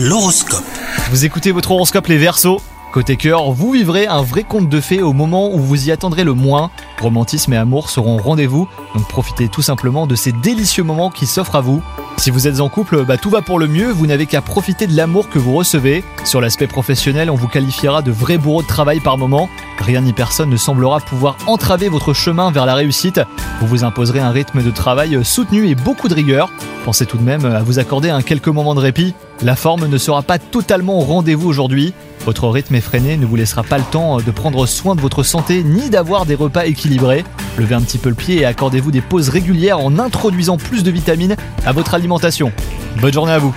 L'horoscope. Vous écoutez votre horoscope les Verseaux Côté cœur, vous vivrez un vrai conte de fées au moment où vous y attendrez le moins. Romantisme et amour seront au rendez-vous, donc profitez tout simplement de ces délicieux moments qui s'offrent à vous. Si vous êtes en couple, bah tout va pour le mieux, vous n'avez qu'à profiter de l'amour que vous recevez. Sur l'aspect professionnel, on vous qualifiera de vrai bourreau de travail par moment. Rien ni personne ne semblera pouvoir entraver votre chemin vers la réussite. Vous vous imposerez un rythme de travail soutenu et beaucoup de rigueur. Pensez tout de même à vous accorder un quelques moments de répit. La forme ne sera pas totalement au rendez-vous aujourd'hui. Votre rythme effréné ne vous laissera pas le temps de prendre soin de votre santé ni d'avoir des repas équilibrés. Levez un petit peu le pied et accordez-vous des pauses régulières en introduisant plus de vitamines à votre alimentation. Bonne journée à vous